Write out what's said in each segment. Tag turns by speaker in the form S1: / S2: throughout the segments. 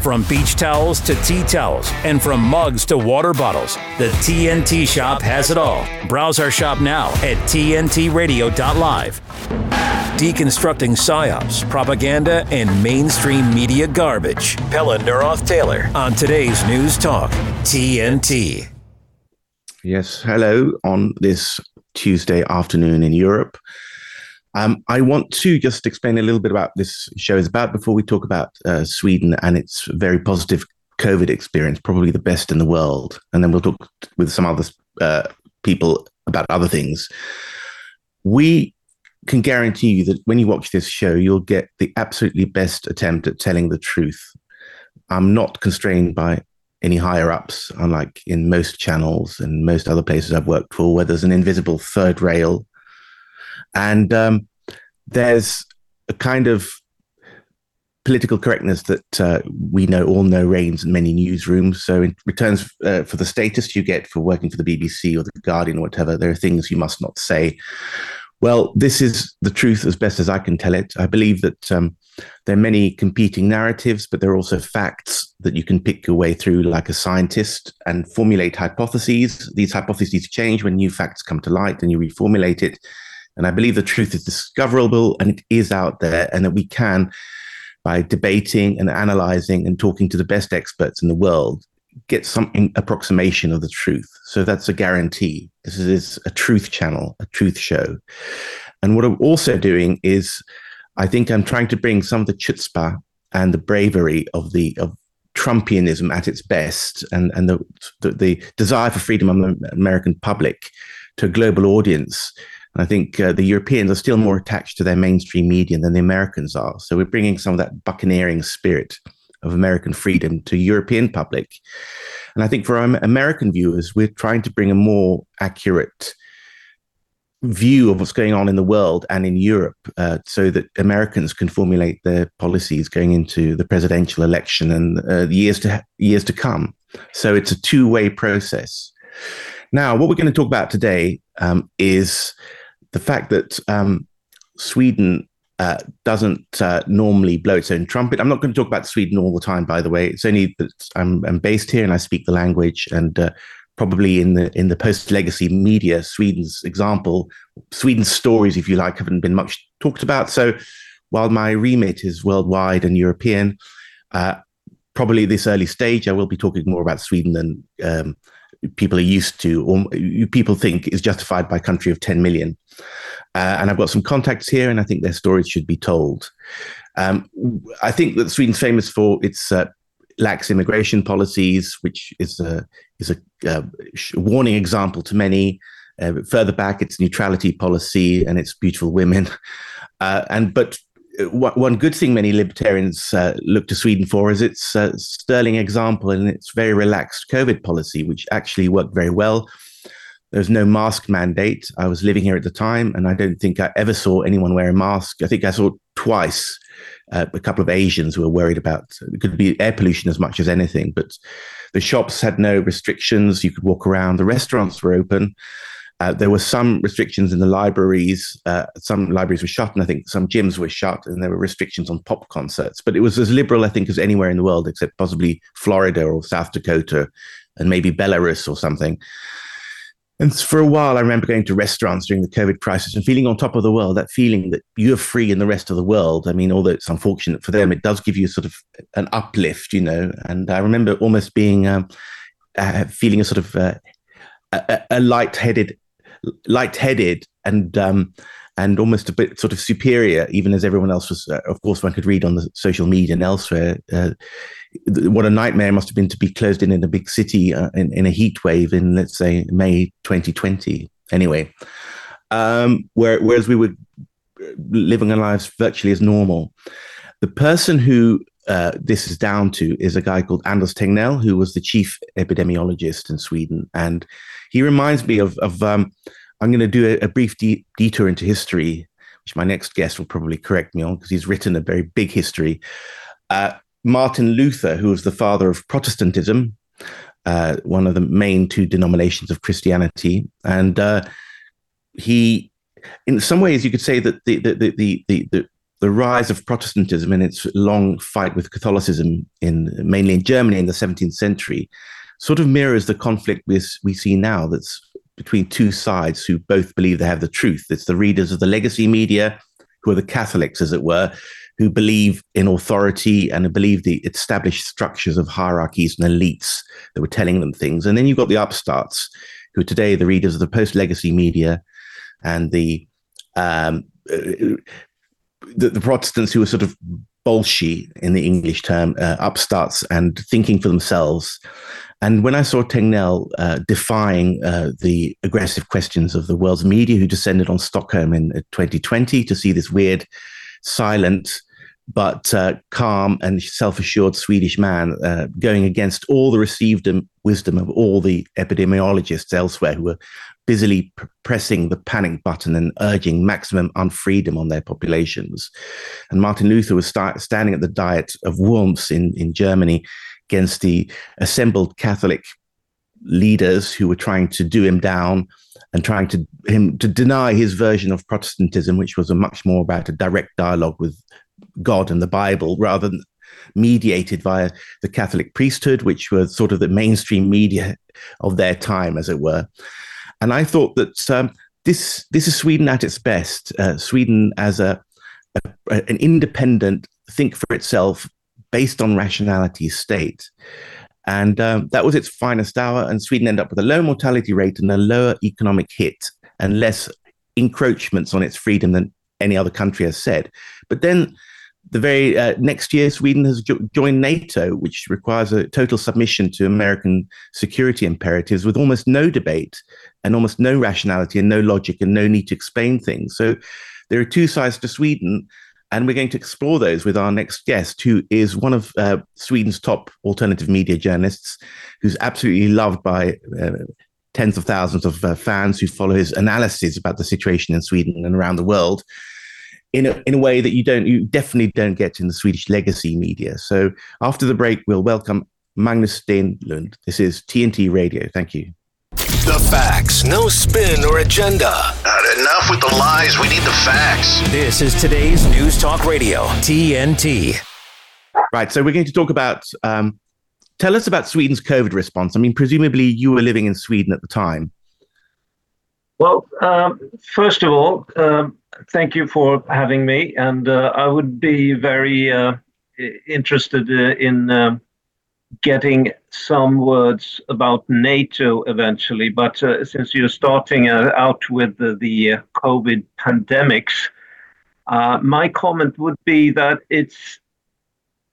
S1: From beach towels to tea towels, and from mugs to water bottles, the TNT shop has it all. Browse our shop now at TNTRadio.live. Deconstructing psyops, propaganda, and mainstream media garbage. Pelle Neroth Taylor on today's News Talk, TNT.
S2: Yes, hello on this Tuesday afternoon in Europe. Um, I want to just explain a little bit about this show is about before we talk about uh, Sweden and its very positive COVID experience, probably the best in the world, and then we'll talk with some other uh, people about other things. We can guarantee you that when you watch this show, you'll get the absolutely best attempt at telling the truth. I'm not constrained by any higher ups, unlike in most channels and most other places I've worked for, where there's an invisible third rail. And um, there's a kind of political correctness that uh, we know all know reigns in many newsrooms. So, in returns uh, for the status you get for working for the BBC or the Guardian or whatever, there are things you must not say. Well, this is the truth as best as I can tell it. I believe that um, there are many competing narratives, but there are also facts that you can pick your way through like a scientist and formulate hypotheses. These hypotheses change when new facts come to light and you reformulate it. And I believe the truth is discoverable and it is out there, and that we can, by debating and analyzing and talking to the best experts in the world, get some approximation of the truth. So that's a guarantee. This is a truth channel, a truth show. And what I'm also doing is, I think I'm trying to bring some of the chutzpah and the bravery of the of Trumpianism at its best, and and the the, the desire for freedom of the American public to a global audience. And I think uh, the Europeans are still more attached to their mainstream media than the Americans are. So we're bringing some of that buccaneering spirit of American freedom to European public. And I think for our American viewers, we're trying to bring a more accurate view of what's going on in the world and in Europe uh, so that Americans can formulate their policies going into the presidential election and uh, years to years to come. So it's a two-way process. Now, what we're going to talk about today um, is the fact that um, Sweden uh, doesn't uh, normally blow its own trumpet. I'm not going to talk about Sweden all the time, by the way. It's only that I'm, I'm based here and I speak the language, and uh, probably in the in the post legacy media, Sweden's example, Sweden's stories, if you like, haven't been much talked about. So, while my remit is worldwide and European, uh, probably this early stage, I will be talking more about Sweden than um, people are used to, or people think is justified by a country of 10 million. Uh, and I've got some contacts here, and I think their stories should be told. Um, I think that Sweden's famous for its uh, lax immigration policies, which is a is a uh, warning example to many. Uh, further back, its neutrality policy and its beautiful women, uh, and but one good thing many libertarians uh, look to Sweden for is its uh, sterling example and its very relaxed COVID policy, which actually worked very well. There was no mask mandate. I was living here at the time, and I don't think I ever saw anyone wear a mask. I think I saw twice uh, a couple of Asians who were worried about it could be air pollution as much as anything. But the shops had no restrictions. You could walk around. The restaurants were open. Uh, there were some restrictions in the libraries. Uh, some libraries were shut, and I think some gyms were shut, and there were restrictions on pop concerts. But it was as liberal, I think, as anywhere in the world, except possibly Florida or South Dakota, and maybe Belarus or something. And for a while, I remember going to restaurants during the COVID crisis and feeling on top of the world, that feeling that you're free in the rest of the world. I mean, although it's unfortunate for them, it does give you sort of an uplift, you know. And I remember almost being um, uh, feeling a sort of uh, a, a light-headed, light-headed and um, and almost a bit sort of superior, even as everyone else was. Uh, of course, one could read on the social media and elsewhere uh, what a nightmare must have been to be closed in in a big city uh, in, in a heat wave in, let's say, May 2020. Anyway, um, where, whereas we were living our lives virtually as normal. The person who uh, this is down to is a guy called Anders Tegnell, who was the chief epidemiologist in Sweden, and he reminds me of, of um, I'm going to do a, a brief de- detour into history, which my next guest will probably correct me on because he's written a very big history. Uh, Martin Luther, who was the father of Protestantism, uh, one of the main two denominations of Christianity, and uh, he, in some ways, you could say that the the the the, the the rise of Protestantism and its long fight with Catholicism in mainly in Germany in the 17th century sort of mirrors the conflict we, we see now that's between two sides who both believe they have the truth. It's the readers of the legacy media, who are the Catholics, as it were, who believe in authority and believe the established structures of hierarchies and elites that were telling them things. And then you've got the upstarts, who are today the readers of the post legacy media and the, um, uh, the, the Protestants who are sort of bolshy in the English term, uh, upstarts and thinking for themselves. And when I saw Tegnell uh, defying uh, the aggressive questions of the world's media, who descended on Stockholm in 2020 uh, to see this weird, silent, but uh, calm and self-assured Swedish man uh, going against all the received wisdom of all the epidemiologists elsewhere who were busily pr- pressing the panic button and urging maximum unfreedom on their populations. And Martin Luther was start, standing at the Diet of Worms in, in Germany against the assembled Catholic leaders who were trying to do him down and trying to him to deny his version of Protestantism, which was a much more about a direct dialogue with God and the Bible rather than mediated via the Catholic priesthood, which was sort of the mainstream media of their time, as it were. And I thought that um, this this is Sweden at its best. Uh, Sweden as a, a, an independent, think for itself, based on rationality state. And um, that was its finest hour. And Sweden ended up with a low mortality rate and a lower economic hit and less encroachments on its freedom than any other country has said. But then the very uh, next year, Sweden has jo- joined NATO, which requires a total submission to American security imperatives with almost no debate and almost no rationality and no logic and no need to explain things. So there are two sides to Sweden. And we're going to explore those with our next guest, who is one of uh, Sweden's top alternative media journalists, who's absolutely loved by uh, tens of thousands of uh, fans who follow his analysis about the situation in Sweden and around the world in a, in a way that you don't you definitely don't get in the Swedish legacy media. So after the break, we'll welcome Magnus Stenlund. This is TNT Radio. Thank you.
S3: The facts, no spin or agenda. Uh, enough with the lies. We need the facts.
S1: This is today's News Talk Radio, TNT.
S2: Right. So we're going to talk about. Um, tell us about Sweden's COVID response. I mean, presumably you were living in Sweden at the time.
S4: Well, um, first of all, um, thank you for having me, and uh, I would be very uh, interested uh, in um, getting some words about NATO eventually. But uh, since you're starting uh, out with the, the uh, COVID pandemics, my comment would be that it's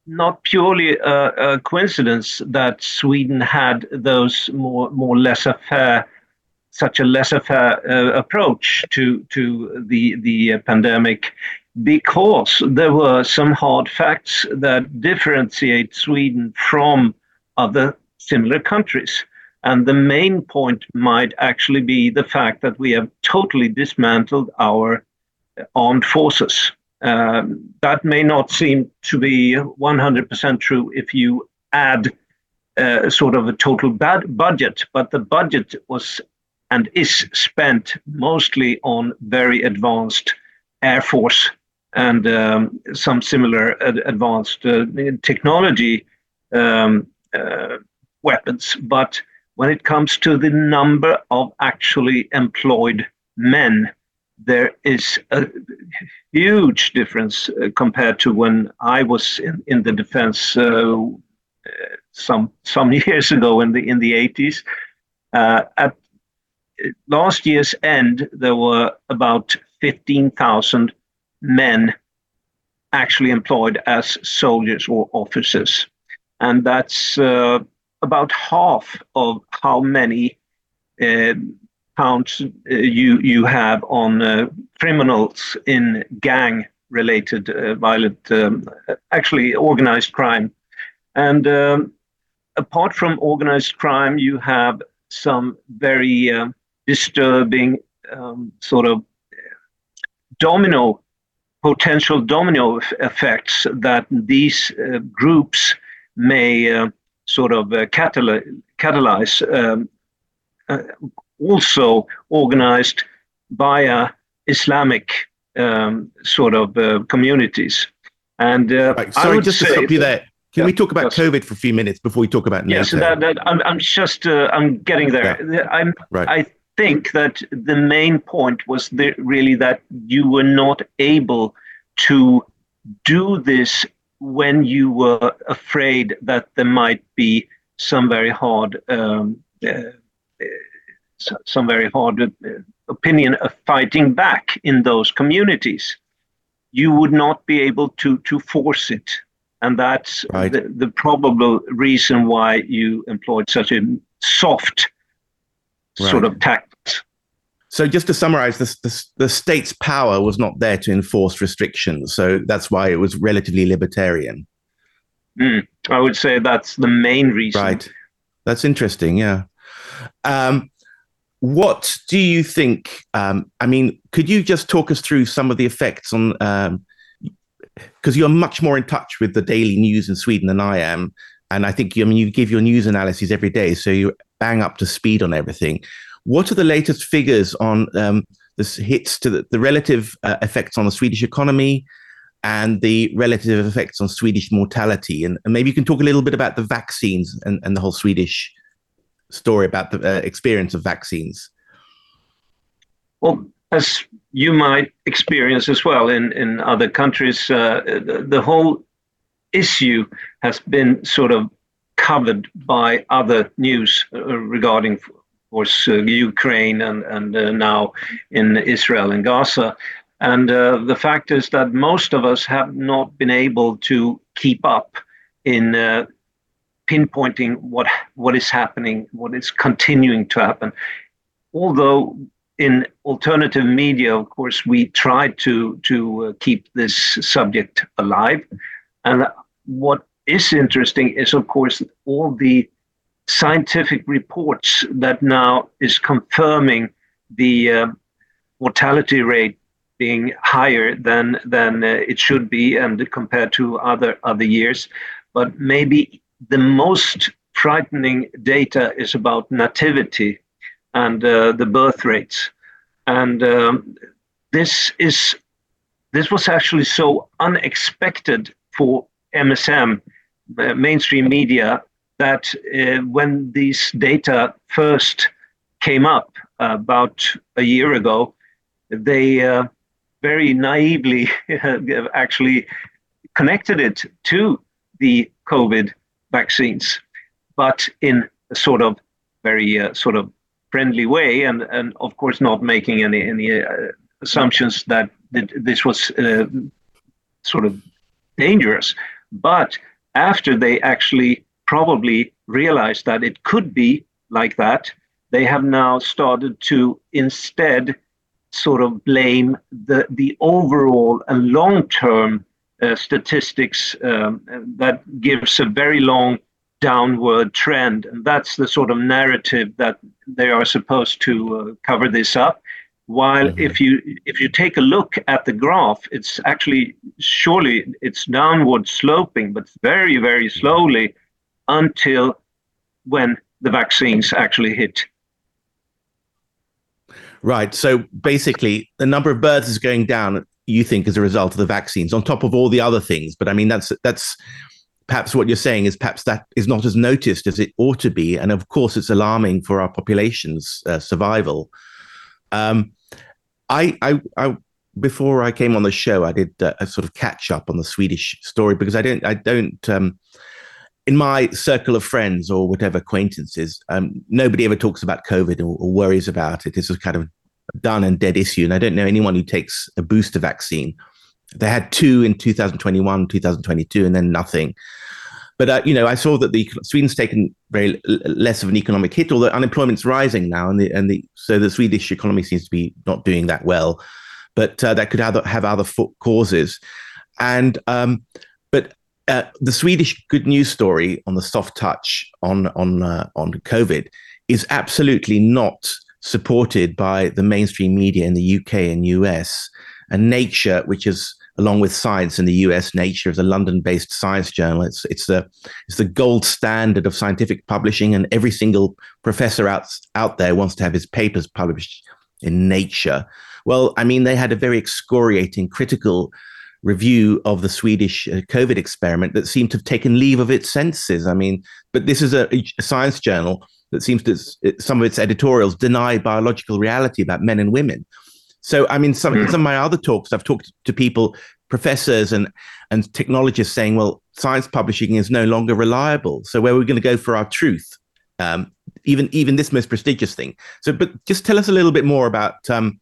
S4: not purely a, a coincidence that Sweden had those more more laissez-faire such a laissez-faire uh, approach to to the the uh, pandemic because there were some hard facts that differentiate Sweden from other similar countries. And the main point might actually be the fact that we have totally dismantled our armed forces. Um, that may not seem to be 100% true if you add uh, sort of a total bad budget, but the budget was and is spent mostly on very advanced air force and um, some similar ad- advanced uh, technology um, uh, weapons. But when it comes to the number of actually employed men, there is a huge difference uh, compared to when I was in, in the defense uh, some some years ago in the in the 80s. Uh, at last year's end, there were about 15,000 men actually employed as soldiers or officers. And that's uh, about half of how many uh, pounds uh, you, you have on uh, criminals in gang related uh, violent, um, actually organized crime. And um, apart from organized crime, you have some very um, disturbing um, sort of domino potential domino effects that these uh, groups may uh, sort of uh, catalyze, catalyze um, uh, also organized via Islamic um, sort of uh, communities. And uh,
S2: right. sorry, just to stop you there. Can yeah, we talk about COVID for a few minutes before we talk about
S4: yes? that, that, I'm, I'm just uh, I'm getting there. Yeah. I'm right. I think that the main point was the, really that you were not able to do this when you were afraid that there might be some very hard um, uh, some very hard uh, opinion of fighting back in those communities you would not be able to to force it and that's right. the, the probable reason why you employed such a soft right. sort of tactics
S2: so just to summarize, the, the, the, state's power was not there to enforce restrictions. So that's why it was relatively libertarian.
S4: Mm, I would say that's the main reason.
S2: Right. That's interesting. Yeah. Um, what do you think? Um, I mean, could you just talk us through some of the effects on? Because um, you're much more in touch with the daily news in Sweden than I am, and I think I mean you give your news analyses every day, so you bang up to speed on everything. What are the latest figures on um, this hits to the, the relative uh, effects on the Swedish economy and the relative effects on Swedish mortality? And, and, maybe you can talk a little bit about the vaccines and, and the whole Swedish story about the uh, experience of vaccines.
S4: Well, as you might experience as well in, in other countries, uh, the, the whole issue has been sort of covered by other news regarding, of course, uh, Ukraine and, and uh, now in Israel and Gaza. And uh, the fact is that most of us have not been able to keep up in uh, pinpointing what what is happening, what is continuing to happen. Although in alternative media, of course, we try to to uh, keep this subject alive. And what is interesting is, of course, all the scientific reports that now is confirming the uh, mortality rate being higher than than uh, it should be and compared to other other years. But maybe the most frightening data is about nativity and uh, the birth rates. And um, this is this was actually so unexpected for MSM uh, mainstream media that uh, when these data first came up uh, about a year ago, they uh, very naively actually connected it to the COVID vaccines, but in a sort of very uh, sort of friendly way, and and of course not making any any uh, assumptions that, that this was sort of dangerous. But after they actually probably realized that it could be like that. They have now started to instead sort of blame the, the overall and long term uh, statistics um, that gives a very long downward trend. And that's the sort of narrative that they are supposed to uh, cover this up. While mm-hmm. if you if you take a look at the graph, it's actually surely it's downward sloping, but very very slowly until when the vaccines actually hit.
S2: Right. So basically, the number of births is going down. You think as a result of the vaccines, on top of all the other things. But I mean, that's that's perhaps what you're saying is perhaps that is not as noticed as it ought to be, and of course, it's alarming for our population's uh, survival. Um, I, I, I, before I came on the show, I did uh, a sort of catch up on the Swedish story because I don't, I don't. Um, in my circle of friends or whatever acquaintances, um, nobody ever talks about COVID or, or, worries about it. It's a kind of done and dead issue. And I don't know anyone who takes a booster vaccine. They had two in 2021, 2022, and then nothing. But uh, you know, I saw that the Sweden's taken very less of an economic hit, although unemployment's rising now, and the and the so the Swedish economy seems to be not doing that well. But uh, that could have, have other causes, and um, but uh, the Swedish good news story on the soft touch on on uh, on COVID is absolutely not supported by the mainstream media in the UK and US. And Nature, which is along with Science in the US, Nature is a London-based science journal. It's it's the it's the gold standard of scientific publishing, and every single professor out out there wants to have his papers published in Nature Well, I mean, they had a very excoriating, critical review of the Swedish uh, COVID experiment that seemed to have taken leave of its senses. I mean, but this is a, a science journal that seems to some of its editorials deny biological reality about men and women. So, I mean, some, mm. some of my other talks, I've talked to people, professors and and technologists, saying, "Well, science publishing is no longer reliable. So, where are we going to go for our truth?" Um, even even this most prestigious thing. So, but just tell us a little bit more about. Um,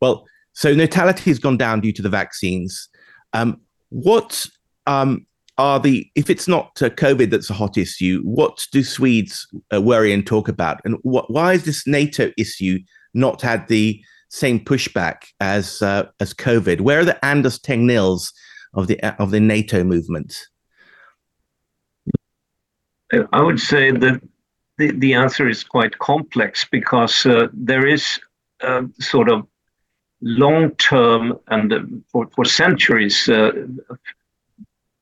S2: well, so natality has gone down due to the vaccines. Um, what um, are the if it's not uh, COVID that's a hot issue? What do Swedes uh, worry and talk about, and wh- why is this NATO issue not had the same pushback as uh, as COVID? Where are the Anders Tegnells of the of the NATO movement?
S4: I would say that the, the answer is quite complex because uh, there is a sort of long term and uh, for, for centuries uh,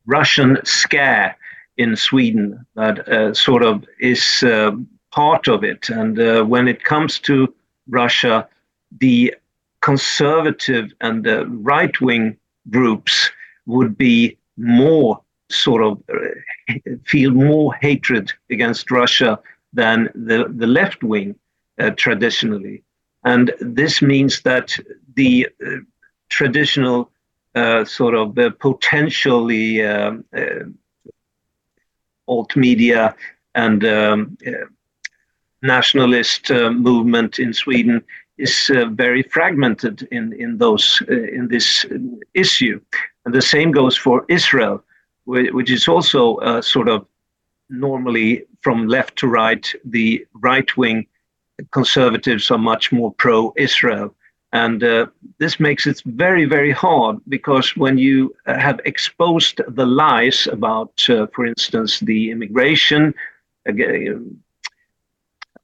S4: Russian scare in Sweden that uh, sort of is part of it. And when it comes to Russia, the conservative and the right wing groups would be more sort of feel more hatred against Russia than the, the left wing uh, traditionally. And this means that the uh, traditional uh, sort of uh, potentially um, uh, alt media and um, uh, nationalist movement in Sweden is very fragmented in, in those in this issue. And the same goes for Israel, which is also sort of normally from left to right, the right wing conservatives are much more pro Israel. And uh, this makes it very, very hard because when you have exposed the lies about, uh, for instance, the immigration,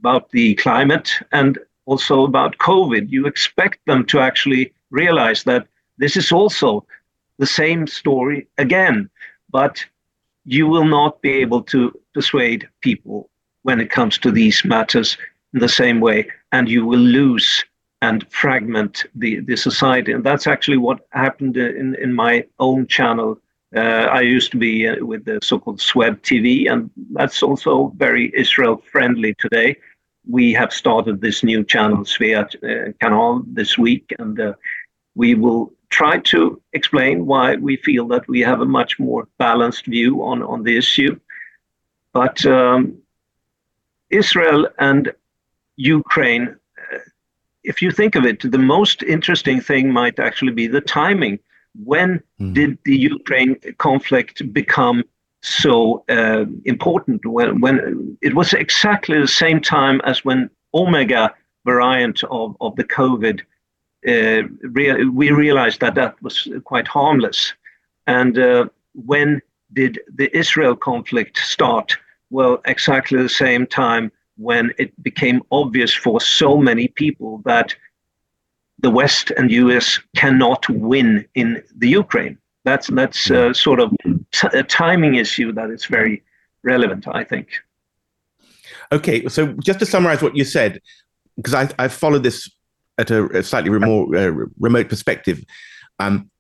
S4: about the climate, and also about COVID, you expect them to actually realize that this is also the same story again. But you will not be able to persuade people when it comes to these matters in the same way, and you will lose and fragment the, the society. And that's actually what happened in, in my own channel. Uh, I used to be uh, with the so called Swebbtv, and that's also very Israel friendly today. We have started this new channel, Svea uh, Kanal, this week, and uh, we will try to explain why we feel that we have a much more balanced view on, on the issue. But um, Israel and Ukraine, uh, if you think of it, the most interesting thing might actually be the timing. When mm. did the Ukraine conflict become so uh, important? When, when it was exactly the same time as when Omega variant of, of the COVID uh, rea- we realized that that was quite harmless. And uh, when did the Israel conflict start? Well, exactly the same time when it became obvious for so many people that the West and US cannot win in the Ukraine. That's that's uh, sort of t- a timing issue that is very relevant, I think.
S2: Okay, so just to summarize what you said, because I, I've followed this at a, a slightly remote, uh, remote perspective, um,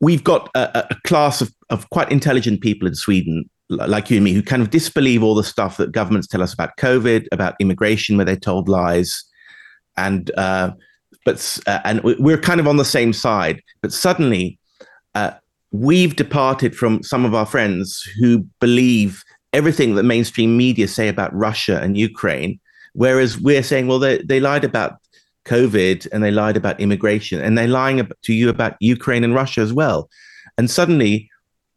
S2: we've got a, a class of, of quite intelligent people in Sweden, like you and me, who kind of disbelieve all the stuff that governments tell us about COVID, about immigration, where they're told lies, and uh, but uh, and we're kind of on the same side. But suddenly, uh, we've departed from some of our friends who believe everything that mainstream media say about Russia and Ukraine, whereas we're saying, well, they they lied about COVID and they lied about immigration and they're lying to you about Ukraine and Russia as well. And suddenly,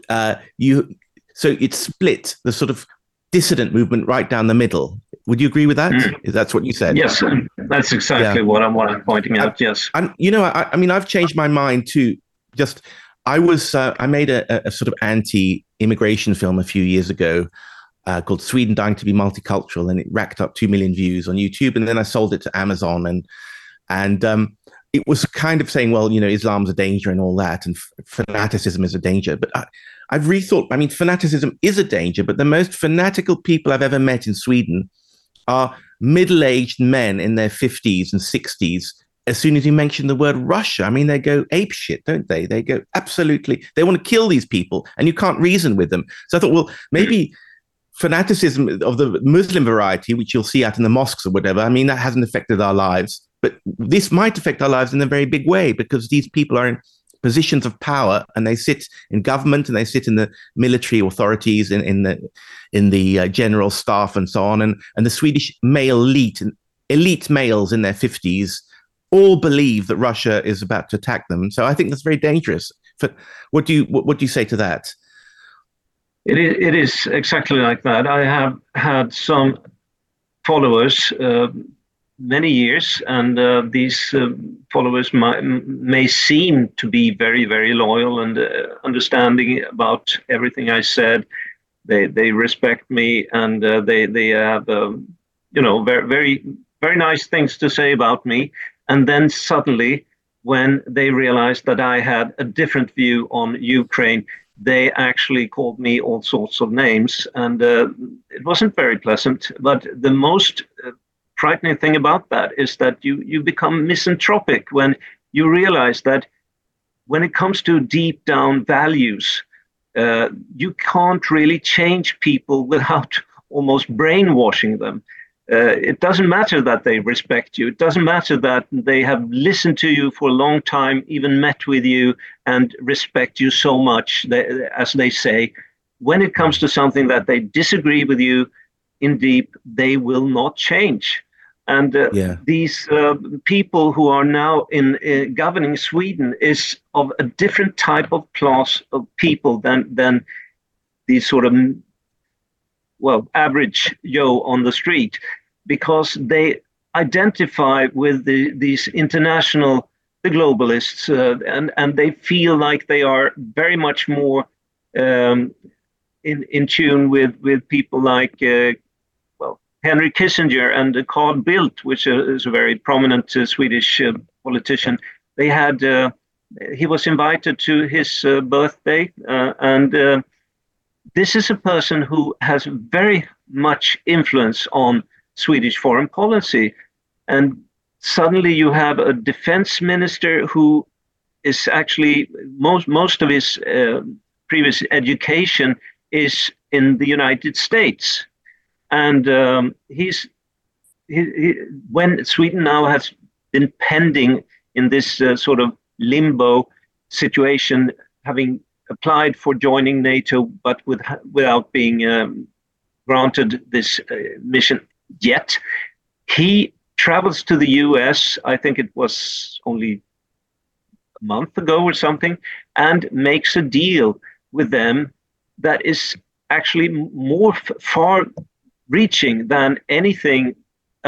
S2: uh, you so it split the sort of dissident movement right down the middle. Would you agree with that? Mm. That's what you said.
S4: Yes, that's exactly yeah. what I'm what I'm pointing out. Yes,
S2: and you know, I, I mean, I've changed my mind too. Just I was uh, I made a, a, sort of anti-immigration film a few years ago uh, called Sweden Dying to Be Multicultural, and it racked up two million views on YouTube. And then I sold it to Amazon, and and um, it was kind of saying, well, you know, Islam's a danger and all that, and fanaticism is a danger. But I, I've rethought. I mean, fanaticism is a danger, but the most fanatical people I've ever met in Sweden are middle-aged men in their fifties and sixties as soon as you mention the word Russia, I mean, they go ape shit, don't they? They go absolutely, they want to kill these people and you can't reason with them. So I thought, well, maybe fanaticism of the Muslim variety, which you'll see out in the mosques or whatever, I mean, that hasn't affected our lives. But this might affect our lives in a very big way because these people are in positions of power and they sit in government and they sit in the military authorities in, in the in the uh, general staff and so on and and the Swedish male elite elite males in their 50s all believe that Russia is about to attack them so I think that's very dangerous but what do you what, do you say to that
S4: it is, it is exactly like that I have had some followers uh, many years, and uh, these uh, followers might, may seem to be very, very loyal and uh, understanding about everything I said. They they respect me, and uh, they they have um, you know very very very nice things to say about me. And then suddenly, when they realized that I had a different view on Ukraine, they actually called me all sorts of names, and uh, it wasn't very pleasant. But the most uh, frightening thing about that is that you you become misanthropic when you realize that when it comes to deep down values, uh, you can't really change people without almost brainwashing them. Uh, it doesn't matter that they respect you. It doesn't matter that they have listened to you for a long time, even met with you, and respect you so much, that, as they say. When it comes to something that they disagree with you in deep, they will not change. And uh, yeah. these uh, people who are now in uh, governing Sweden is of a different type of class of people than than these sort of well average Joe on the street, because they identify with the, these international the globalists uh, and and they feel like they are very much more um, in in tune with with people like uh, Henry Kissinger and Carl Bildt, which is a very prominent uh, Swedish uh, politician, they had uh, he was invited to his uh, birthday, and this is a person who has very much influence on Swedish foreign policy, and suddenly you have a defense minister who is actually most most of his previous education is in the United States. And um, he's he, he, when Sweden now has been pending in this uh, sort of limbo situation, having applied for joining NATO, but with, without being um, granted this uh, mission yet, he travels to the US. I think it was only a month ago or something, and makes a deal with them that is actually more far reaching than anything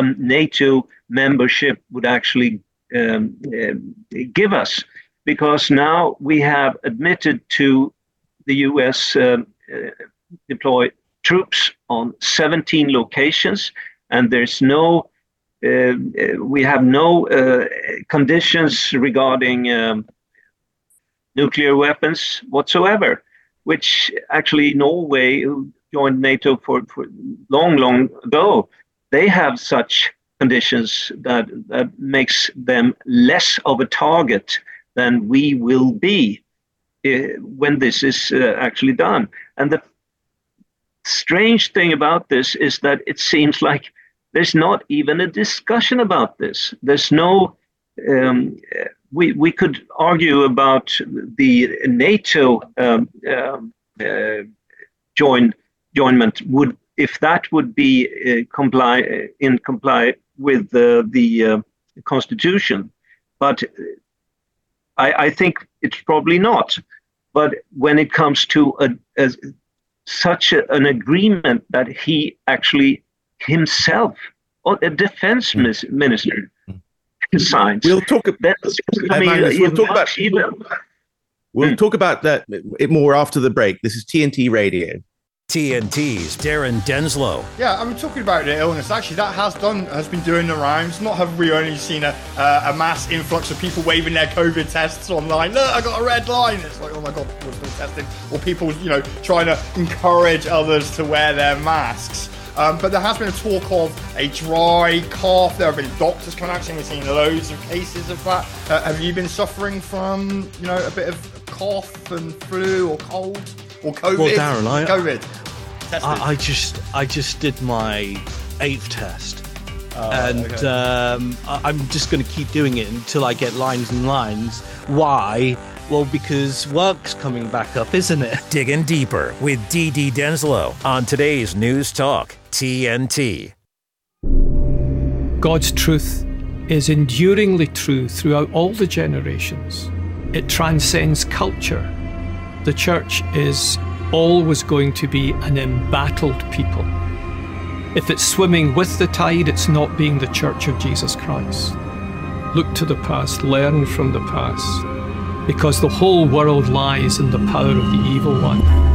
S4: NATO membership would actually um, uh, give us, because now we have admitted to the US um, uh, deploy troops on 17 locations, and there's no uh, uh we have no uh, conditions regarding um, nuclear weapons whatsoever, which actually Norway, joined NATO for, for long, long ago, they have such conditions that, that makes them less of a target than we will be uh, when this is uh, actually done. And the strange thing about this is that it seems like there's not even a discussion about this. There's no um, we we could argue about the NATO um, uh, join joinment would if that would be comply in comply with the the constitution but I, I, think it's probably not but when it comes to a, a such a, an agreement that he actually himself or a defense mm. minister signs
S2: we'll talk about mean, we'll talk about even, we'll mm. talk about that more after the break this is tnt radio
S1: TNT's Darren Denslow.
S5: Yeah, I'm talking about the illness. Actually, that has done has been doing the rounds. Not have we only seen a uh, a mass influx of people waving their COVID tests online. Look, I got a red line. It's like, oh my god, we're still testing. Or people, you know, trying to encourage others to wear their masks. Um, but there has been a talk of a dry cough. There have been doctors coming out saying we've seen loads of cases of that. Uh, have you been suffering from, you know, a bit of cough and flu or cold or COVID?
S6: Well, Darren, I,
S5: COVID.
S6: I, I just, I just did my eighth test.
S5: Oh,
S6: and
S5: okay.
S6: um, I- I'm just going to keep doing it until I get lines and lines. Why? Well, because work's coming back up, isn't it?
S1: Digging deeper with DD Denslow on today's News Talk TNT.
S7: God's truth is enduringly true throughout all the generations. It transcends culture. The church is always going to be an embattled people. If it's swimming with the tide, it's not being the church of Jesus Christ. Look to the past, learn from the past, because the whole world lies in the power of the evil one.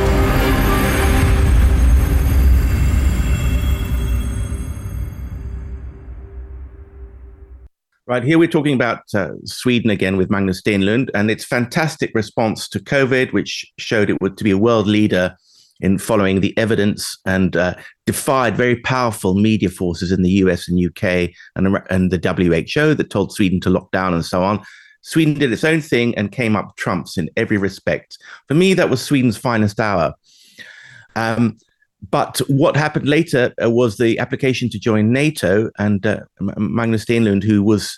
S2: Right here, we're talking about uh, Sweden again with Magnus Stenlund and its fantastic response to COVID, which showed it would to be a world leader in following the evidence and uh, defied very powerful media forces in the US and UK and, and the WHO that told Sweden to lock down and so on. Sweden did its own thing and came up trumps in every respect. For me, that was Sweden's finest hour. Um, but what happened later uh, was the application to join NATO, and uh, Magnus Stenlund, who was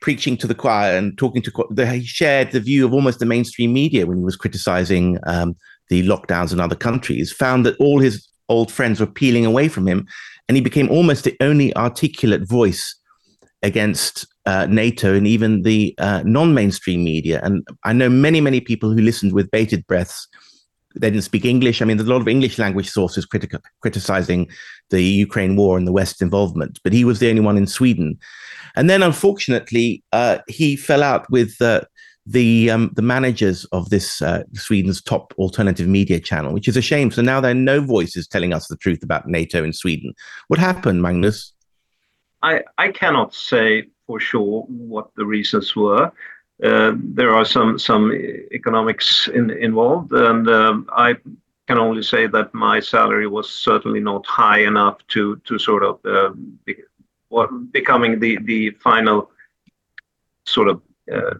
S2: preaching to the choir and talking to, the, he shared the view of almost the mainstream media when he was criticizing um, the lockdowns in other countries, found that all his old friends were peeling away from him, and he became almost the only articulate voice against uh, NATO and even the uh, non-mainstream media. And I know many, many people who listened with bated breaths they didn't speak English. I mean, there's a lot of English language sources critic- criticizing the Ukraine war and the West's involvement, but he was the only one in Sweden. And then, unfortunately, uh, he fell out with uh, the um, the managers of this uh, Sweden's top alternative media channel, which is a shame. So now there are no voices telling us the truth about NATO in Sweden. What happened, Magnus?
S4: I, I cannot say for sure what the reasons were. Uh, there are some some economics in, involved, and um, I can only say that my salary was certainly not high enough to to sort of uh, becoming the final sort of uh,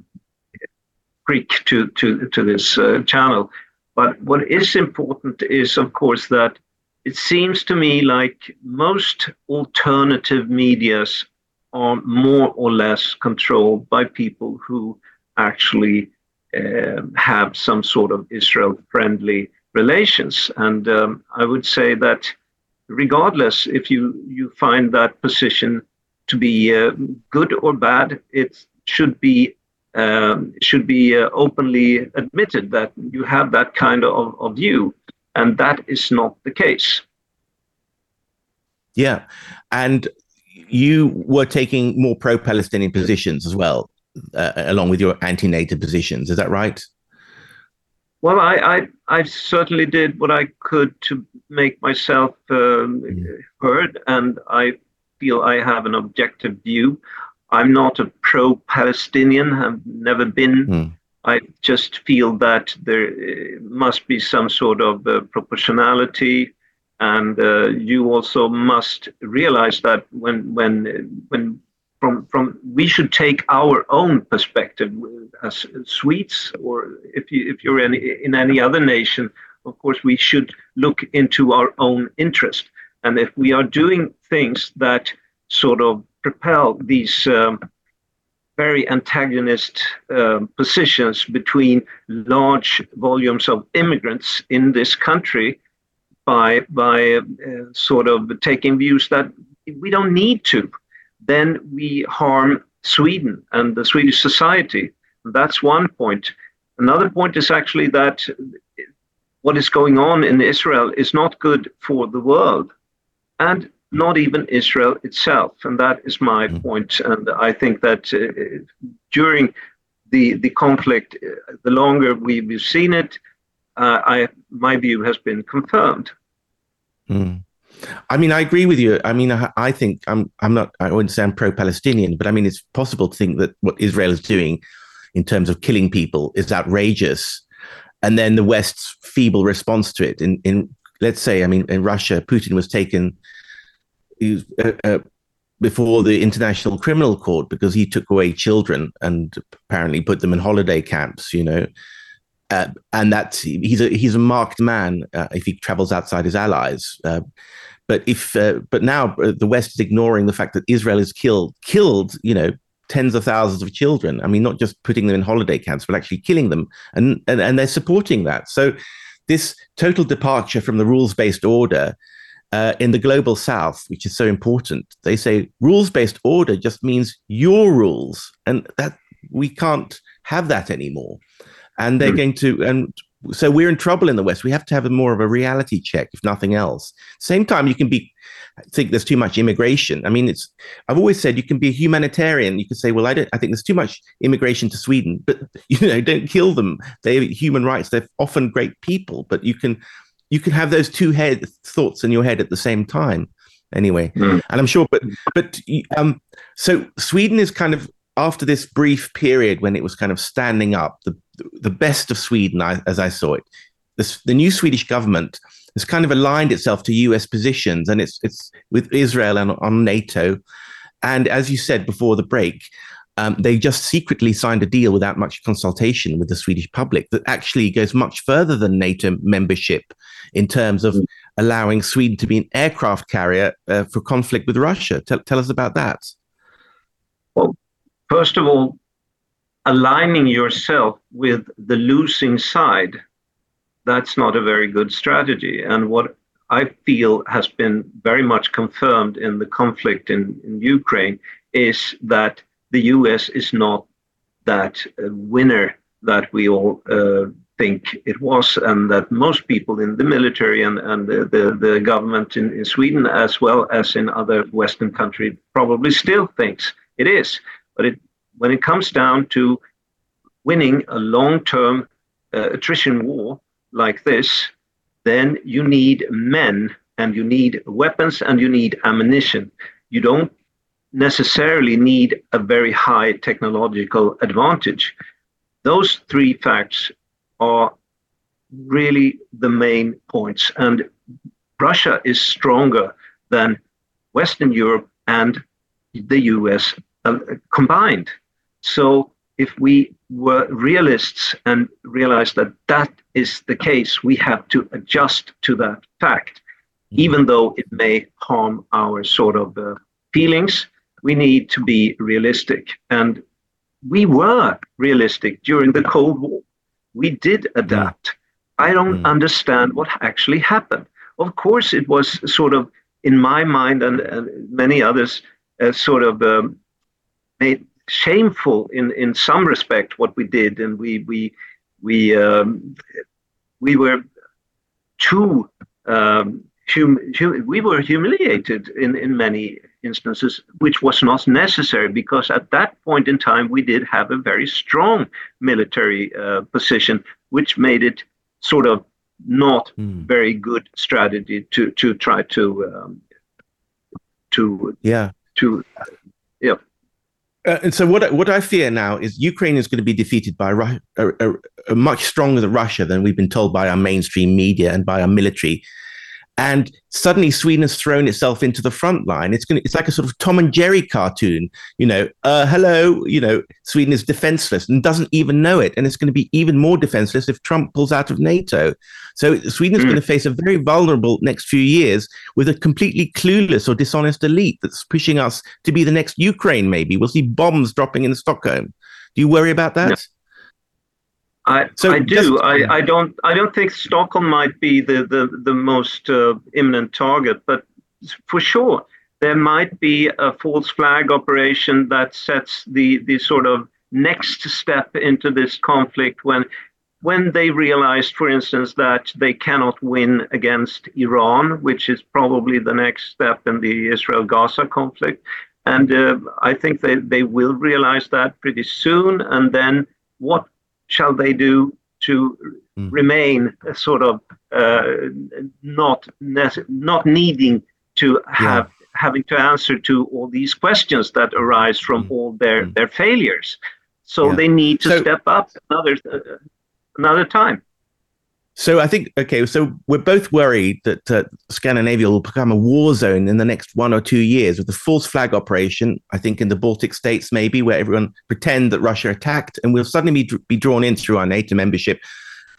S4: creek to this channel. But what is important is, of course, that it seems to me like most alternative medias are more or less controlled by people who actually uh, have some sort of Israel friendly relations. And um, I would say that regardless if you, you find that position to be uh, good or bad, it should be um, should be uh, openly admitted that you have that kind of, of view, and that is not the case.
S2: Yeah, and you were taking more pro-Palestinian positions as well, uh, along with your anti-NATO positions. Is that right?
S4: Well, I, I, I certainly did what I could to make myself um, mm. heard, and I feel I have an objective view. I'm not a pro-Palestinian. I've never been. Mm. I just feel that there uh, must be some sort of uh, proportionality and uh, you also must realize that when when when from from we should take our own perspective as Swedes or if you if you're in in any other nation of course we should look into our own interest. And if we are doing things that sort of propel these um, very antagonist uh, positions between large volumes of immigrants in this country by by uh, sort of taking views that we don't need to, then we harm Sweden and the Swedish society. That's one point. Another point is actually that what is going on in Israel is not good for the world, and not even Israel itself. And that is my mm. point. And I think that uh, during the the conflict, uh, the longer we've seen it, uh, I my view has been confirmed.
S2: Mm. I mean, I agree with you. I mean, I, I, think I'm I'm not. I wouldn't say I'm pro-Palestinian, but I mean, it's possible to think that what Israel is doing in terms of killing people is outrageous, and then the West's feeble response to it. In in let's say, I mean, in Russia, Putin was taken. Was, uh, uh, before the International Criminal Court because he took away children and apparently put them in holiday camps. You know, uh, and that he's a he's a marked man uh, if he travels outside his allies. Uh, but if uh, but now uh, the West is ignoring the fact that Israel has killed killed you know tens of thousands of children. I mean, not just putting them in holiday camps, but actually killing them, and and, and they're supporting that. So this total departure from the rules based order. Uh, in the global south, which is so important, they say rules based order just means your rules, and that we can't have that anymore and they're going to and so we're in trouble in the west. We have to have a more of a reality check if nothing else. Same time you can be I think there's too much immigration. I mean it's i've always said you can be a humanitarian. You can say well i don't i think there's too much immigration to sweden. But you know don't kill them. They have human rights. They're often great people but you can you can have those two head thoughts in your head at the same time. Anyway mm. and i'm sure but but um so sweden is kind of after this brief period when it was kind of standing up, the the best of Sweden, as I saw it, this, the new Swedish government has kind of aligned itself to U.S. positions, and it's it's with Israel and on NATO. And as you said before the break, um, they just secretly signed a deal without much consultation with the Swedish public that actually goes much further than NATO membership in terms of allowing Sweden to be an aircraft carrier uh, for conflict with Russia. Tell, tell us about that.
S4: Well, First of all, aligning yourself with the losing side, that's not a very good strategy. And what I feel has been very much confirmed in the conflict in, in Ukraine is that the US is not that uh, winner that we all uh, think it was, and that most people in the military and, and the, the, the government in, in Sweden, as well as in other Western countries, probably still thinks it is. But it, when it comes down to winning a long-term uh, attrition war like this, then you need men and you need weapons and you need ammunition. You don't necessarily need a very high technological advantage. Those three facts are really the main points. And Russia is stronger than Western Europe and the US uh, combined. So if we were realists and realized that that is the case, we have to adjust to that fact, mm-hmm. even though it may harm our sort of uh, feelings. we need to be realistic. And we were realistic during the Cold War. We did adapt. I don't mm. understand what actually happened. Of course, it was sort of, in my mind and, and many others, uh, sort of um, made shameful in, in some respect what we did, and we we we um, we were too um, hum, hum, we were humiliated in in many instances, which was not necessary because at that point in time we did have a very strong military uh, position, which made it sort of not mm. very good strategy to to try to um, to
S2: yeah
S4: to yeah.
S2: Uh, and so what what I fear now is Ukraine is going to be defeated by Ru- a, a, a much stronger Russia than we've been told by our mainstream media and by our military and suddenly Sweden has thrown itself into the front line. It's going it's like a sort of Tom and Jerry cartoon. You know, uh, hello, you know, Sweden is defenseless and doesn't even know it, and it's going to be even more defenseless if Trump pulls out of NATO. So Sweden is mm. going to face a very vulnerable next few years with a completely clueless or dishonest elite that's pushing us to be the next Ukraine. Maybe we'll see bombs dropping in Stockholm. Do you worry about that?
S4: I, so I do. I, I don't. I don't think Stockholm might be the the the most uh, imminent target, but for sure there might be a false flag operation that sets the the sort of next step into this conflict when when they realized, for instance, that they cannot win against Iran, which is probably the next step in the Israel-Gaza conflict, and uh, I think they they will realize that pretty soon, and then what shall they do to mm. remain a sort of uh, not nece- not needing to have yeah. having to answer to all these questions that arise from mm. all their mm. their failures. So yeah. they need to so, step up another uh, another time.
S2: So I think okay. So we're both worried that uh, Scandinavia will become a war zone in the next one or two years with the false flag operation. I think in the Baltic states maybe where everyone pretend that Russia attacked, and we'll suddenly be, be drawn in through our NATO membership,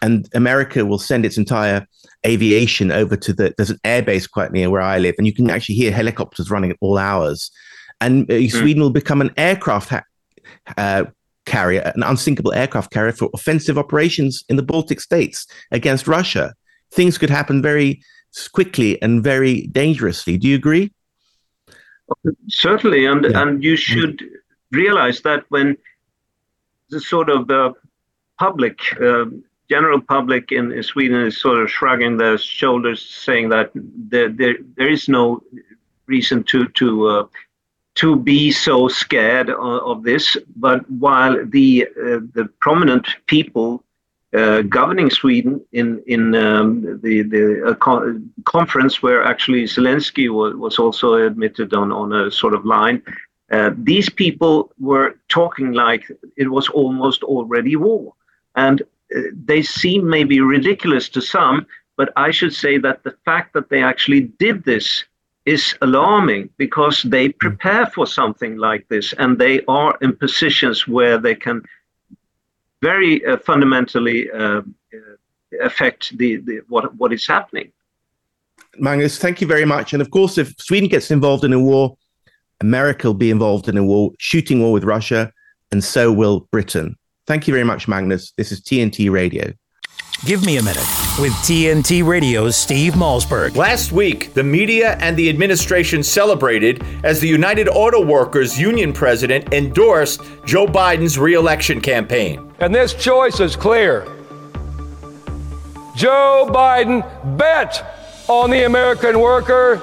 S2: and America will send its entire aviation over to the. There's an airbase quite near where I live, and you can actually hear helicopters running at all hours, and uh, mm. Sweden will become an aircraft ha- uh, carrier, an unsinkable aircraft carrier for offensive operations in the Baltic states against Russia. Things could happen very quickly and very dangerously. Do you agree?
S4: Certainly, and yeah. and you should realize that when the sort of the public, uh, general public in, in, Sweden is sort of shrugging their shoulders, saying that there there, there is no reason to to uh, to be so scared of, this. But while the uh, the prominent people uh, governing Sweden in in um, the the uh, co- conference where actually Zelensky was, was also admitted on on a sort of line. Uh, these people were talking like it was almost already war, and uh, they seem maybe ridiculous to some. But I should say that the fact that they actually did this is alarming because they hmm. prepare for something like this and they are in positions where they can very uh, fundamentally uh, uh, affect the, the what what is happening.
S2: Magnus, thank you very much. And of course, if Sweden gets involved in a war, America will be involved in a war, shooting war with Russia, and so will Britain. Thank you very much, Magnus. This is TNT Radio.
S1: Give me a minute with TNT Radio's Steve Malzberg.
S8: Last week, the media and the administration celebrated as the United Auto Workers Union president endorsed Joe Biden's reelection campaign.
S9: And this choice is clear. Joe Biden bet on the American worker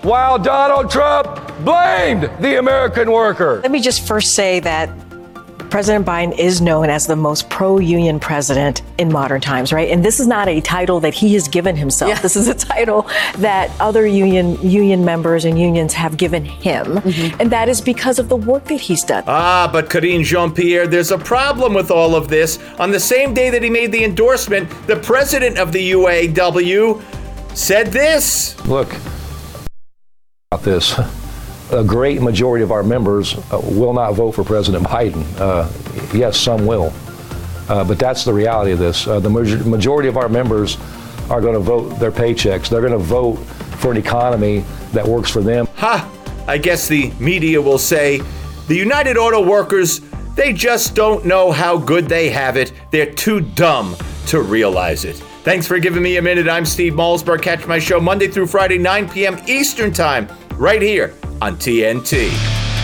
S9: while Donald Trump blamed the American worker.
S10: Let me just first say that President Biden is known as the most pro union president in modern times, right? And this is not a title that he has given himself. Yeah. This is a title that other union union members and unions have given him. Mm-hmm. And that is because of the work that he's done.
S8: Ah, but Karine Jean Pierre, there's a problem with all of this. On the same day that he made the endorsement, the president of the UAW said this.
S9: Look, about this a great majority of our members uh, will not vote for President Biden. Uh, yes, some will. Uh, but that's the reality of this. Uh, the majority of our members are going to vote their paychecks. They're going to vote for an economy that works for them.
S8: Ha! I guess the media will say, the United Auto Workers, they just don't know how good they have it. They're too dumb to realize it. Thanks for giving me a minute. I'm Steve Malzberg. Catch my show Monday through Friday, 9 p.m. Eastern Time, right here on TNT.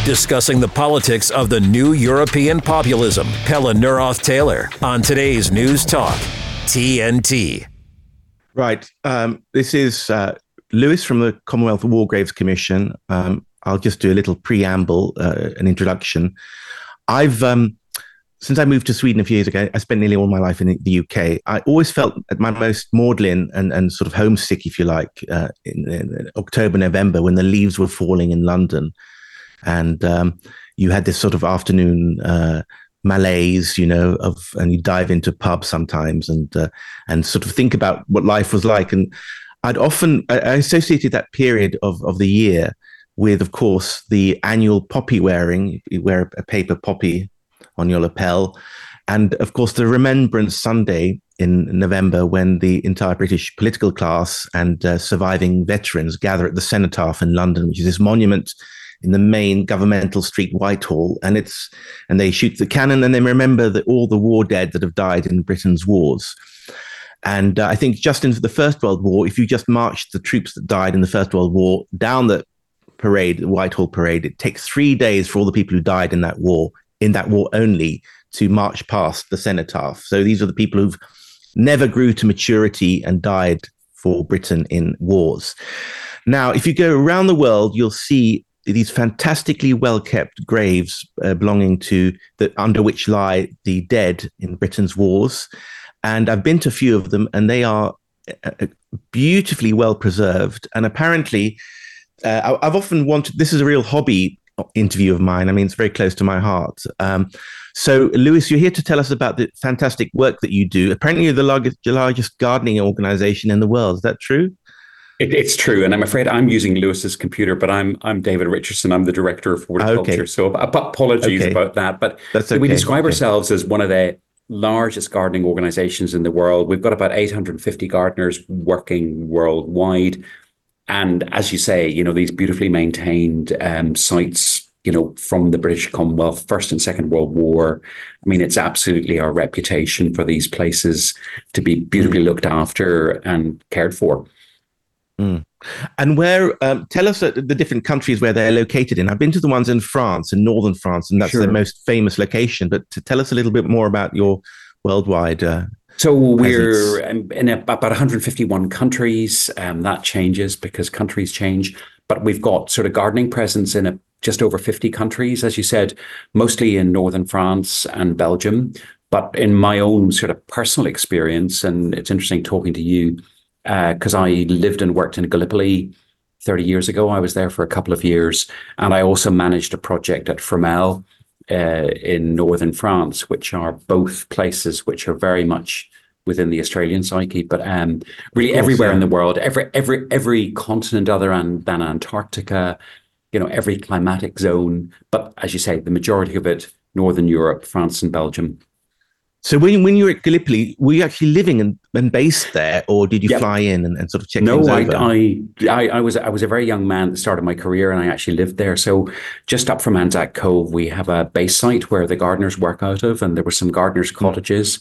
S1: Discussing the politics of the new European populism, Pelle Neroth Taylor on today's News Talk, TNT.
S2: Right. Um, this is uh, Lewis from the Commonwealth War Graves Commission. Um, I'll just do a little preamble, uh, an introduction. I've um, since I moved to Sweden a few years ago, I spent nearly all my life in the UK. I always felt at my most maudlin and, and sort of homesick, if you like, uh, in, in, October, November, when the leaves were falling in London, and um, you had this sort of afternoon uh, malaise, you know, of and you dive into pubs sometimes and uh, and sort of think about what life was like. And I'd often I associated that period of of the year with, of course, the annual poppy wearing. You wear a paper poppy on your lapel. And of course, the Remembrance Sunday in November, when the entire British political class and uh, surviving veterans gather at the Cenotaph in London, which is this monument in the main governmental street, Whitehall, and it's and they shoot the cannon and they remember that all the war dead that have died in Britain's wars. And uh, I think just in the First World War, if you just marched the troops that died in the First World War down the parade, the Whitehall parade, it takes three days for all the people who died in that war in that war only to march past the cenotaph. So these are the people who've never grew to maturity and died for Britain in wars. Now, if you go around the world, you'll see these fantastically well kept graves uh, belonging to the under which lie the dead in Britain's wars. And I've been to a few of them, and they are uh, uh beautifully well preserved. And apparently, uh, I've often wanted this is a real hobby interview of mine. I mean, it's very close to my heart. Um, so, Lewis, you're here to tell us about the fantastic work that you do. Apparently, you're the largest, largest gardening organization in the world. Is that true?
S11: It, it's true, and I'm afraid I'm using Lewis's computer, but I'm I'm David Richardson. I'm the director of horticulture. Okay. So, apologies okay. about that. But okay. we describe ourselves as one of the largest gardening organizations in the world. We've got about 850 gardeners working worldwide. And as you say, you know, these beautifully maintained um, sites, you know, from the British Commonwealth, First and Second World War. I mean, it's absolutely our reputation for these places to be beautifully mm. looked after and cared for.
S2: Mm. And where, um, tell us uh, the different countries where they're located in. I've been to the ones in France, in northern France, and that's sure. the most famous location. But to tell us a little bit more about your worldwide uh,
S11: so we're in about 151 countries. Um, that changes because countries change, but we've got sort of gardening presence in a, just over 50 countries, as you said, mostly in northern France and Belgium. But in my own sort of personal experience, and it's interesting talking to you because uh, I lived and worked in Gallipoli 30 years ago. I was there for a couple of years, and I also managed a project at Fromelles uh, in northern France, which are both places which are very much within the Australian psyche, but um, really course, everywhere yeah. in the world, every every every continent other than, than Antarctica, you know, every climatic zone. But as you say, the majority of it, Northern Europe, France, and Belgium.
S2: So when when you were at Gallipoli, were you actually living and, and based there, or did you yep. fly in and, and, sort of check no,
S11: I, I, I, I was I was a very young man at the start of my career, and I actually lived there. So just up from Anzac Cove, we have a base site where the gardeners work out of, and there were some gardeners' cottages,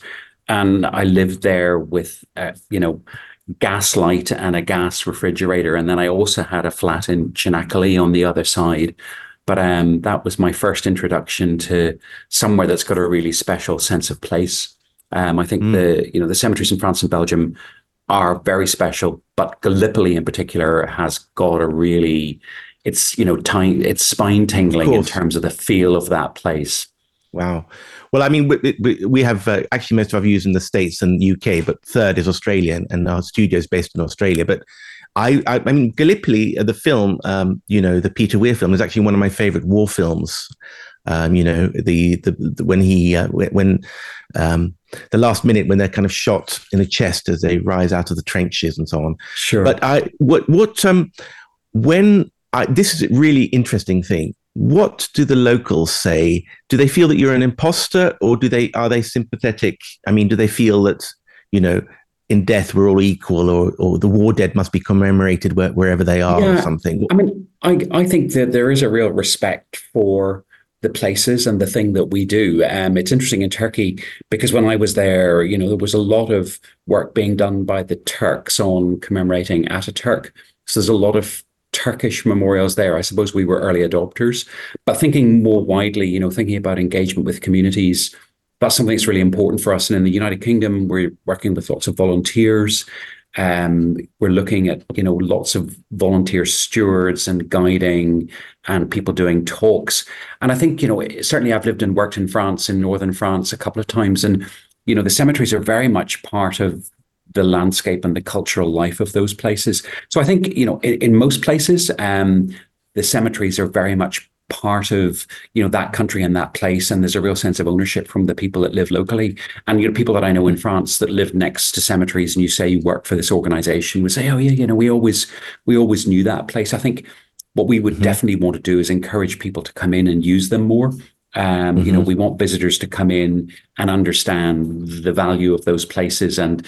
S11: and I lived there with uh, you know gas light and a gas refrigerator, and then I also had a flat in Çanakkale on the other side. But um, that was my first introduction to somewhere that's got a really special sense of place. Um, I think mm. the you know the cemeteries in France and Belgium are very special, but Gallipoli in particular has got a really it's you know time it's spine tingling in terms of the feel of that place.
S2: Wow. Well, I mean, we, we, we have uh, actually most of our views in the States and UK, but third is Australia, and our studio is based in Australia. But I, I, I mean, Gallipoli, uh, the film, um, you know, the Peter Weir film is actually one of my favorite war films. Um, you know, the, the, the when he uh, when um, the last minute when they're kind of shot in the chest as they rise out of the trenches and so on.
S11: Sure.
S2: But I what what um when I, this is a really interesting thing. What do the locals say? Do they feel that you're an imposter, or do they are they sympathetic? I mean, do they feel that you know in death we're all equal, or or the war dead must be commemorated where, wherever they are,
S11: Yeah.
S2: or something.
S11: I mean, I, I think that there is a real respect for the places and the thing that we do. Um, it's interesting in Turkey because when I was there, you know, there was a lot of work being done by the Turks on commemorating Ataturk. So there's a lot of Turkish memorials there. I suppose we were early adopters, but thinking more widely, you know, thinking about engagement with communities, that's something that's really important for us. And in the United Kingdom, we're working with lots of volunteers. Um, we're looking at you know lots of volunteer stewards and guiding and people doing talks. And I think you know certainly I've lived and worked in France in northern France a couple of times, and you know the cemeteries are very much part of the landscape and the cultural life of those places. So I think you know in, in most places um, the cemeteries are very much part of you know that country and that place and there's a real sense of ownership from the people that live locally. And you know people that i know in france that live next to cemeteries and you say you work for this organization would say oh yeah you know we always we always knew that place. I think what we would definitely want to do is encourage people to come in and use them more. Um, you know we want visitors to come in and understand the value of those places and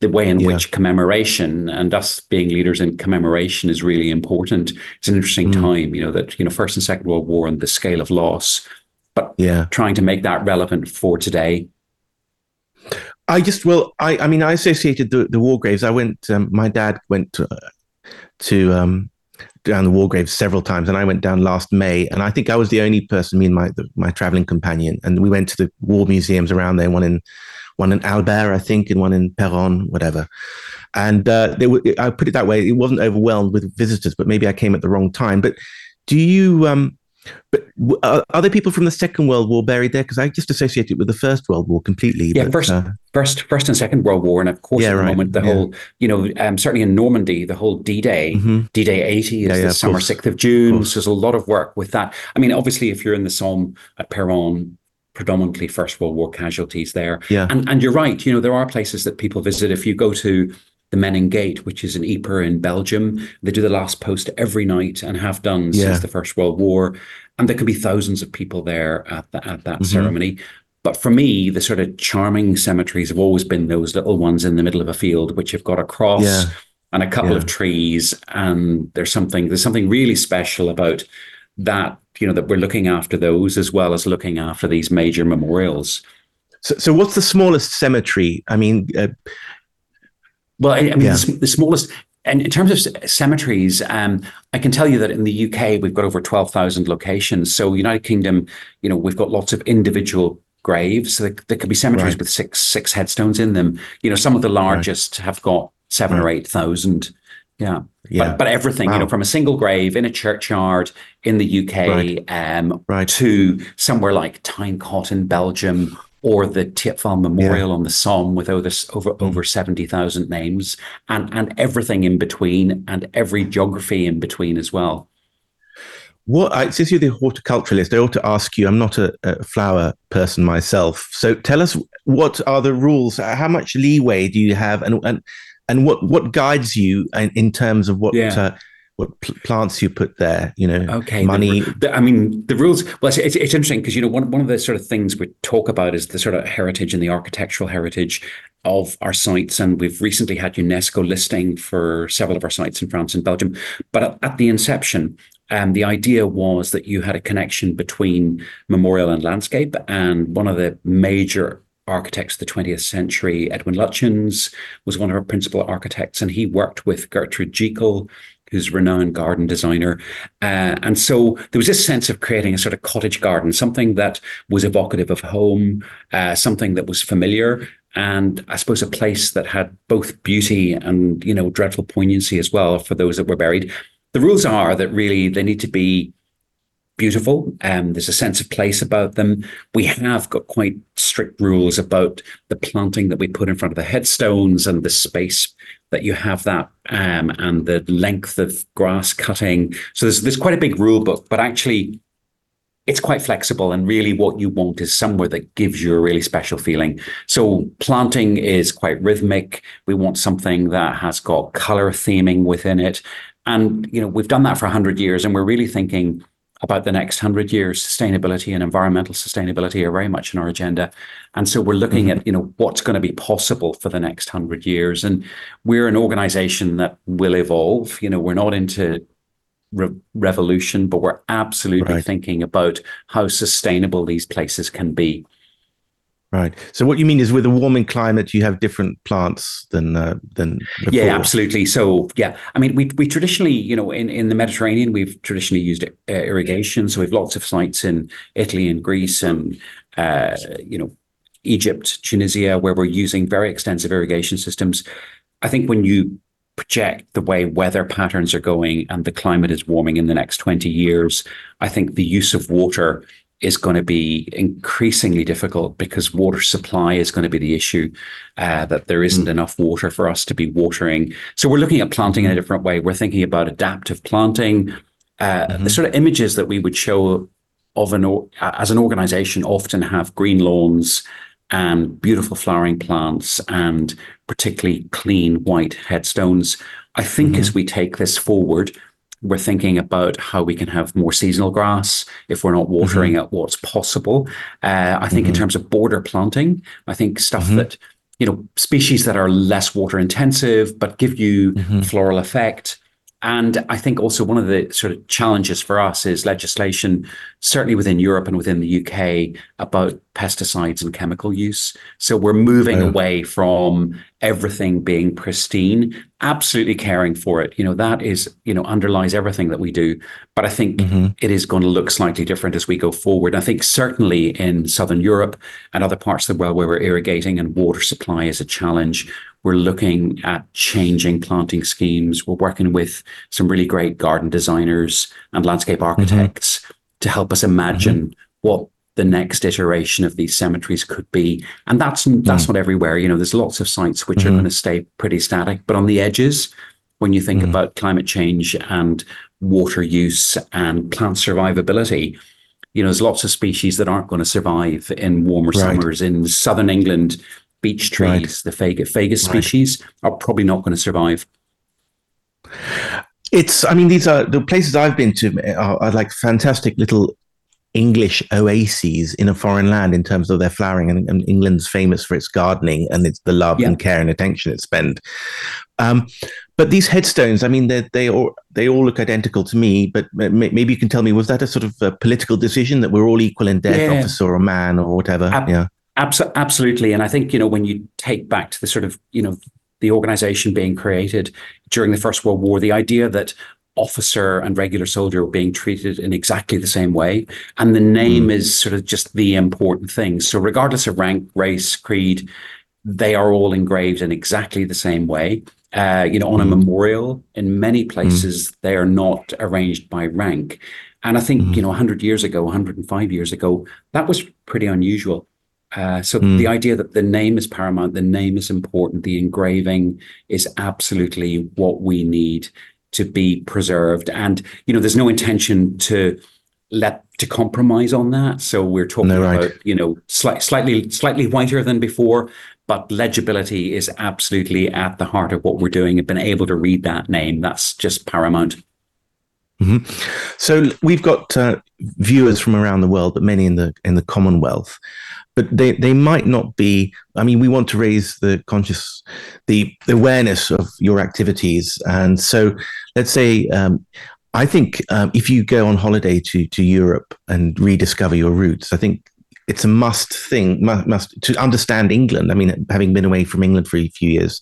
S11: the way in which commemoration and us being leaders in commemoration is really important. It's an interesting time, you know, that, you know, First and Second World War and the scale of loss, but
S2: yeah.
S11: trying to make that relevant for today.
S2: I just well, I I mean, I associated the the war graves. I went. Um, my dad went to, to um, down the war graves several times, and I went down last May. And I think I was the only person, me and my the, my traveling companion, and we went to the war museums around there. One in one in Albert, I think, and one in Péronne, whatever. And uh, they were, I put it that way, it wasn't overwhelmed with visitors, but maybe I came at the wrong time. But do you? Um, but are, are there people from the Second World War buried there? Because I just associate it with the First World War completely.
S11: Yeah,
S2: but,
S11: first,
S2: uh,
S11: first, first and Second World War, and of course,
S2: Yeah,
S11: at the
S2: right,
S11: moment, the
S2: yeah.
S11: whole, you know, um, certainly in Normandy, the whole D-Day,
S2: Mhm.
S11: D-Day 80 is
S2: Yeah,
S11: the summer. 6th of June. So there's a lot of work with that. I mean, obviously, if you're in the Somme at Péronne, predominantly First World War casualties there.
S2: Yeah.
S11: And and you're right, you know, there are places that people visit. If you go to the Menin Gate, which is in Ypres in Belgium, they do the last post every night and have done
S2: Yeah.
S11: since the First World War. And there can be thousands of people there at, the, at that
S2: Mhm.
S11: ceremony. But for me, the sort of charming cemeteries have always been those little ones in the middle of a field, which have got a cross
S2: Yeah.
S11: and a couple
S2: Yeah.
S11: of trees. And there's something there's something really special about that. You know that we're looking after those as well as looking after these major memorials.
S2: so, so what's the smallest cemetery? I mean, uh,
S11: Well, I, I mean,
S2: Yeah.
S11: the, the smallest, and in terms of cemeteries, um, I can tell you that in the UK we've got over twelve thousand locations. So United Kingdom, you know, we've got lots of individual graves. So there, there could be cemeteries
S2: Right.
S11: with six six headstones in them. You know, some of the largest have got seven or eight thousand. Yeah.
S2: Yeah.
S11: But, but everything, you know, from a single grave in a churchyard in the UK
S2: Right.
S11: um,
S2: Right.
S11: to somewhere like Tyne Cot in Belgium or the Thiepval Memorial on the Somme with over, over,
S2: Mm.
S11: over 70,000 names and, and everything in between and every geography in between as well.
S2: what I, since you're the horticulturalist, I ought to ask you. I'm not a, a flower person myself, so tell us what are the rules? How much leeway do you have, and and and what what guides you in, in terms of what
S11: Yeah.
S2: uh, what pl- plants you put there? You know,
S11: Okay.
S2: money.
S11: The, the- I mean, the rules. Well, it's, it's, it's interesting because you know one one of the sort of things we talk about is the sort of heritage and the architectural heritage of our sites, and we've recently had UNESCO listing for several of our sites in France and Belgium. But at, at the inception, um, the idea was that you had a connection between memorial and landscape, and one of the major architects of the 20th century, Edwin Lutyens, was one of our principal architects, and he worked with Gertrude Jekyll, who's a renowned garden designer. Uh, and so there was this sense of creating a sort of cottage garden, something that was evocative of home, uh, something that was familiar, and I suppose a place that had both beauty and, you know, dreadful poignancy as well for those that were buried. The rules are that really they need to be beautiful. Um, there's a sense of place about them. We have got quite strict rules about the planting that we put in front of the headstones and the space that you have that um, and the length of grass cutting. So there's there's quite a big rule book, but actually it's quite flexible and really what you want is somewhere that gives you a really special feeling. So planting is quite rhythmic. We want something that has got color theming within it. And you know, we've done that for 100 years and we're really thinking about the next hundred years. Sustainability and environmental sustainability are very much in our agenda, and so we're looking mm-hmm. at you know what's going to be possible for the next hundred years. And we're an organisation that will evolve. You know, we're not into re- revolution, but we're absolutely right. thinking about how sustainable these places can be.
S2: Right. So what you mean is with a warming climate, you have different plants than uh, than before.
S11: Yeah, absolutely. So yeah, I mean, we we traditionally, you know, in, in the Mediterranean, we've traditionally used uh, irrigation. So we've lots of sites in Italy and Greece and uh, you know Egypt, Tunisia, where we're using very extensive irrigation systems. I think when you project the way weather patterns are going and the climate is warming in the next 20 years, I think the use of water is going to be increasingly difficult because water supply is going to be the issue, uh, that there isn't mm. enough water for us to be watering. So we're looking at planting in a different way. We're thinking about adaptive planting. Uh, mm-hmm. The sort of images that we would show of an as an organization often have green lawns and beautiful flowering plants and particularly clean white headstones. I think mm-hmm. as we take this forward, we're thinking about how we can have more seasonal grass if we're not watering mm-hmm. at what's possible. Uh, I think mm-hmm. in terms of border planting, I think stuff mm-hmm. that you know species that are less water intensive but give you mm-hmm. floral effect and I think also one of the sort of challenges for us is legislation, certainly within Europe and within the UK, about pesticides and chemical use. So we're moving away from everything being pristine, absolutely caring for it. You know, that is, you know, underlies everything that we do. But I think mm-hmm. it is going to look slightly different as we go forward. I think certainly in Southern Europe and other parts of the world where we're irrigating and water supply is a challenge, we're looking at changing planting schemes. We're working with some really great garden designers and landscape mm-hmm. architects mm-hmm. to help us imagine mm-hmm. what the next iteration of these cemeteries could be. And that's that's mm. not everywhere. You know, there's lots of sites which mm-hmm. are going to stay pretty static, but on the edges, when you think mm. about climate change and water use and plant survivability, you know, there's lots of species that aren't going to survive in warmer right. summers in southern England beech trees, right. the fagus, fagus right. species, are probably not going to survive.
S2: It's, I mean, these are the places I've been to are, are, like fantastic little English oases in a foreign land in terms of their flowering. And, and England's famous for its gardening and it's the love yeah. and care and attention it spends. Um, but these headstones, I mean, they they all they all look identical to me. But maybe you can tell me, was that a sort of a political decision that we're all equal in death, yeah. officer or man or whatever? Ab-
S11: yeah, Abso- absolutely. And I think, you know, when you take back to the sort of, you know, the organization being created during the First World War, the idea that officer and regular soldier were being treated in exactly the same way. And the name mm. is sort of just the important thing. So, regardless of rank, race, creed, they are all engraved in exactly the same way. Uh, you know, on a mm. memorial, in many hmm. places, mm. they are not arranged by rank. And I think, mm. you know, 100 years ago, 105 years ago, that was pretty unusual. Uh, so mm. the idea that the name is paramount, the name is important, the engraving is absolutely what we need to be preserved. And you know, there's no intention to let to compromise on that. So we're talking no, right. about you know sli- slightly slightly whiter than before, but legibility is absolutely at the heart of what we're doing. And being able to read that name, that's just paramount.
S2: Mm-hmm. So we've got uh, viewers from around the world, but many in the in the Commonwealth but they, they might not be i mean we want to raise the conscious the, the awareness of your activities. And so let's say um, i think um, if you go on holiday to to europe and rediscover your roots i think it's a must thing must, must, to understand england. I mean having been away from england for a few years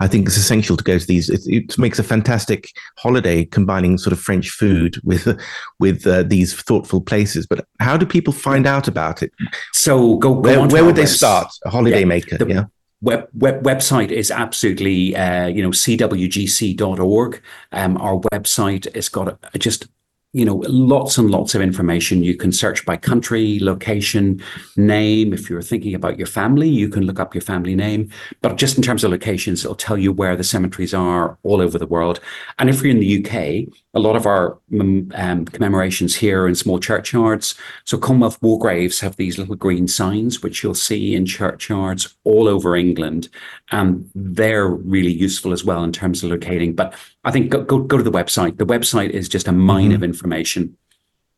S2: i think it's essential to go to these it, it makes a fantastic holiday combining sort of french food with with uh, these thoughtful places. But how do people find out about it?
S11: So go, go
S2: where, where would they start a holiday yeah, maker? The, yeah.
S11: Web, web, website is absolutely uh, you know cwgc.org um, our website has got a, just you know, lots and lots of information. You can search by country, location, name. If you're thinking about your family, you can look up your family name. But just in terms of locations, it'll tell you where the cemeteries are all over the world. And if you're in the UK, a lot of our um, commemorations here in small churchyards. So Commonwealth war graves have these little green signs, which you'll see in churchyards all over England. And they're really useful as well in terms of locating. But I think go, go, go to the website. The website is just a mine mm-hmm. of information.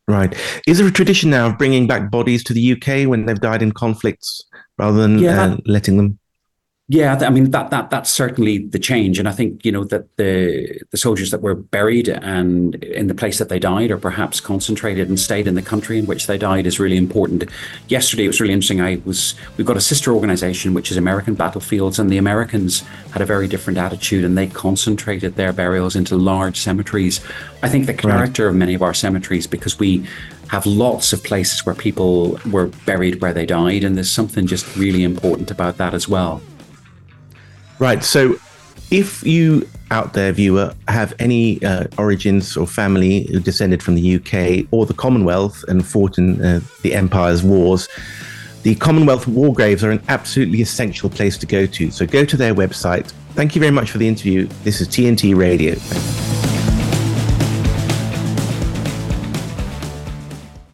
S2: Right. Is there a tradition now of bringing back bodies to the UK when they've died in conflicts rather than
S11: Yeah,
S2: uh, letting them?
S11: Yeah, I mean that that that's certainly the change, and I think you know that the the soldiers that were buried and in the place that they died, or perhaps concentrated and stayed in the country in which they died, is really important. Yesterday, it was really interesting. I was we've got a sister organization which is American Battlefields, and the Americans had a very different attitude, and they concentrated their burials into large cemeteries. I think the character of many of our cemeteries, because we have lots of places where people were buried where they died, and there's something just really important about that as well.
S2: Right. So, if you out there, viewer, have any uh, origins or family who descended from the UK or the Commonwealth and fought in uh, the Empire's wars, the Commonwealth war graves are an absolutely essential place to go to. So, go to their website. Thank you very much for the interview. This is TNT Radio.